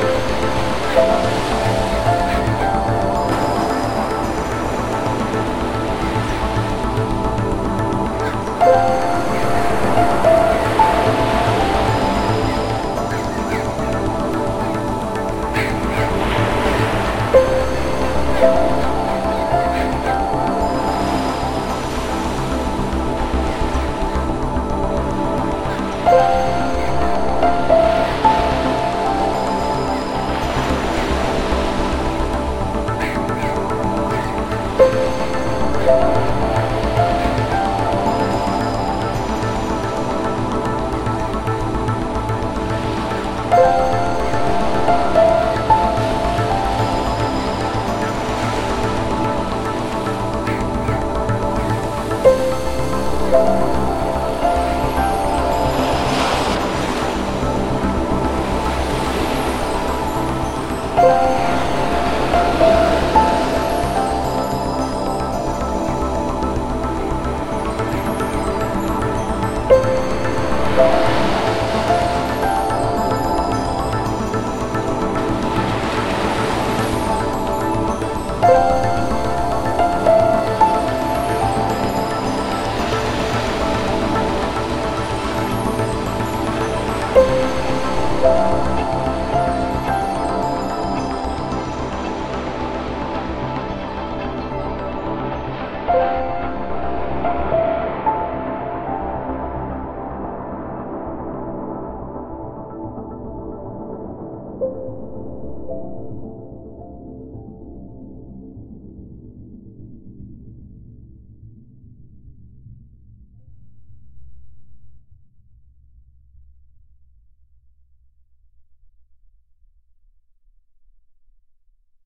you